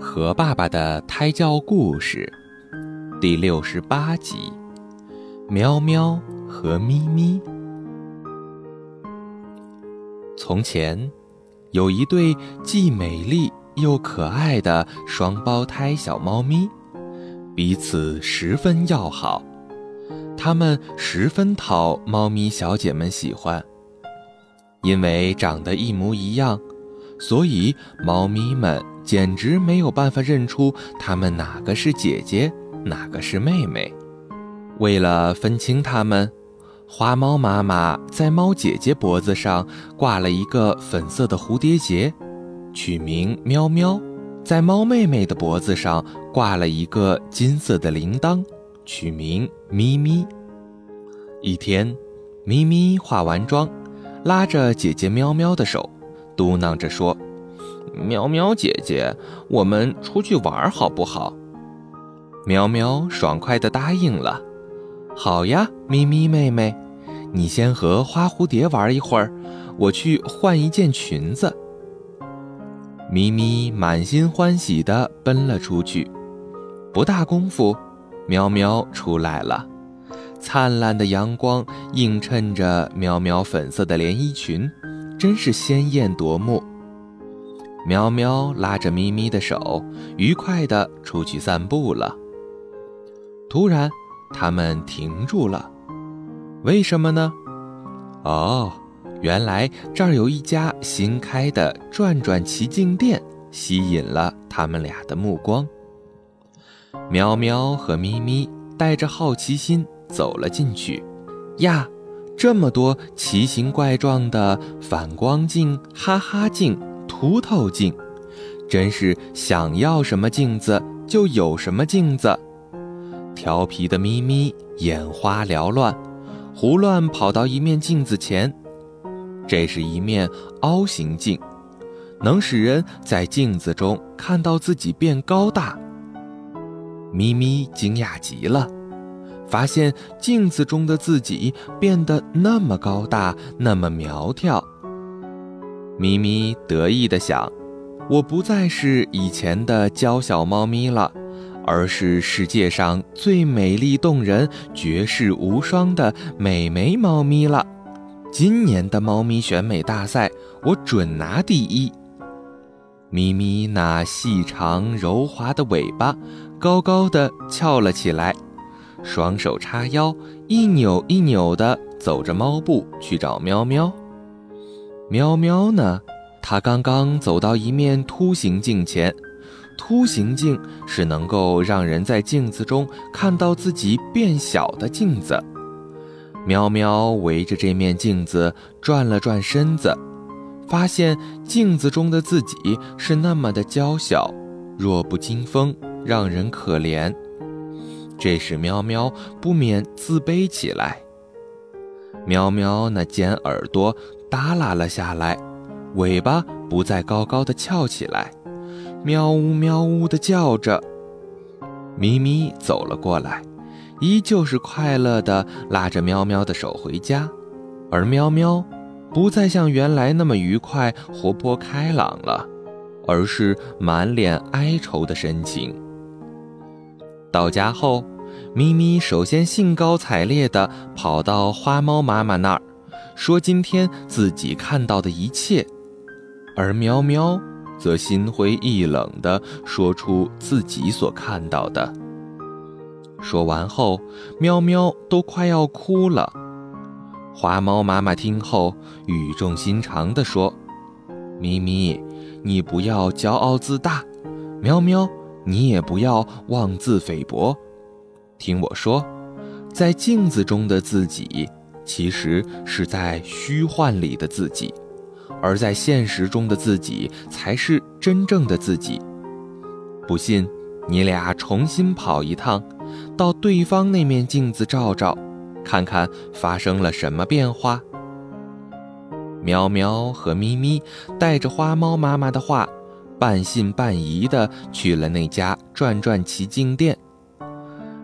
和爸爸的胎教故事第六十八集：喵喵和咪咪。从前，有一对既美丽又可爱的双胞胎小猫咪，彼此十分要好，它们十分讨猫咪小姐们喜欢，因为长得一模一样。所以，猫咪们简直没有办法认出它们哪个是姐姐，哪个是妹妹。为了分清它们，花猫妈妈在猫姐姐脖子上挂了一个粉色的蝴蝶结，取名喵喵；在猫妹妹的脖子上挂了一个金色的铃铛，取名咪咪。一天，咪咪化完妆，拉着姐姐喵喵的手。嘟囔着说：“喵喵姐姐，我们出去玩好不好？”喵喵爽快地答应了。“好呀，咪咪妹妹，你先和花蝴蝶玩一会儿，我去换一件裙子。”咪咪满心欢喜地奔了出去。不大功夫，喵喵出来了，灿烂的阳光映衬着喵喵粉色的连衣裙。真是鲜艳夺目。喵喵拉着咪咪的手，愉快地出去散步了。突然，他们停住了。为什么呢？哦，原来这儿有一家新开的转转奇境店，吸引了他们俩的目光。喵喵和咪咪带着好奇心走了进去。呀！这么多奇形怪状的反光镜、哈哈镜、凸透镜，真是想要什么镜子就有什么镜子。调皮的咪咪眼花缭乱，胡乱跑到一面镜子前。这是一面凹形镜，能使人在镜子中看到自己变高大。咪咪惊讶极了。发现镜子中的自己变得那么高大，那么苗条。咪咪得意地想：“我不再是以前的娇小猫咪了，而是世界上最美丽动人、绝世无双的美眉猫咪了。今年的猫咪选美大赛，我准拿第一。”咪咪那细长柔滑的尾巴高高的翘了起来。双手叉腰，一扭一扭地走着猫步去找喵喵。喵喵呢？它刚刚走到一面凸形镜前。凸形镜是能够让人在镜子中看到自己变小的镜子。喵喵围着这面镜子转了转身子，发现镜子中的自己是那么的娇小，弱不禁风，让人可怜。这时，喵喵不免自卑起来。喵喵那尖耳朵耷拉了下来，尾巴不再高高的翘起来，喵呜喵呜的叫着。咪咪走了过来，依旧是快乐的拉着喵喵的手回家，而喵喵不再像原来那么愉快、活泼开朗了，而是满脸哀愁的神情。到家后，咪咪首先兴高采烈地跑到花猫妈妈那儿，说今天自己看到的一切，而喵喵则心灰意冷地说出自己所看到的。说完后，喵喵都快要哭了。花猫妈妈听后语重心长地说：“咪咪，你不要骄傲自大，喵喵。”你也不要妄自菲薄，听我说，在镜子中的自己，其实是在虚幻里的自己，而在现实中的自己才是真正的自己。不信，你俩重新跑一趟，到对方那面镜子照照，看看发生了什么变化。喵喵和咪咪带着花猫妈妈的话。半信半疑地去了那家转转奇镜店。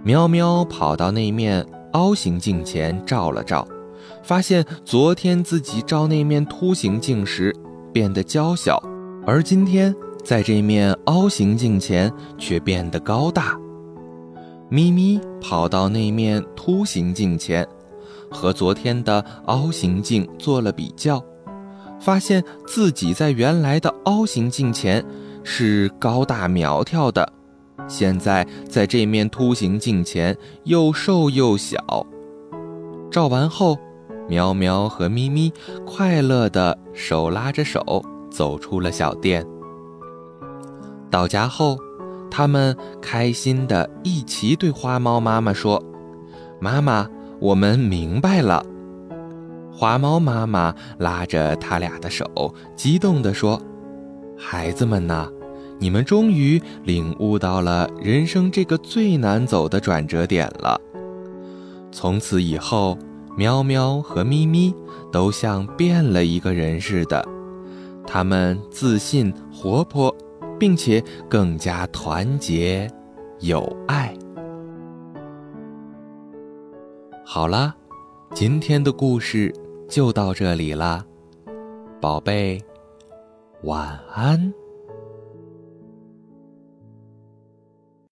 喵喵跑到那面凹形镜前照了照，发现昨天自己照那面凸形镜时变得娇小，而今天在这面凹形镜前却变得高大。咪咪跑到那面凸形镜前，和昨天的凹形镜做了比较，发现自己在原来的凹形镜前是高大苗条的，现在在这面凸形镜前又瘦又小。照完后，喵喵和咪咪快乐的手拉着手走出了小店。到家后，他们开心的一齐对花猫妈妈说：“妈妈，我们明白了。”花猫妈妈拉着他俩的手，激动地说：“孩子们呐，你们终于领悟到了人生这个最难走的转折点了。从此以后，喵喵和咪咪都像变了一个人似的，他们自信活泼。”并且更加团结友爱。好了，今天的故事就到这里啦，宝贝，晚安。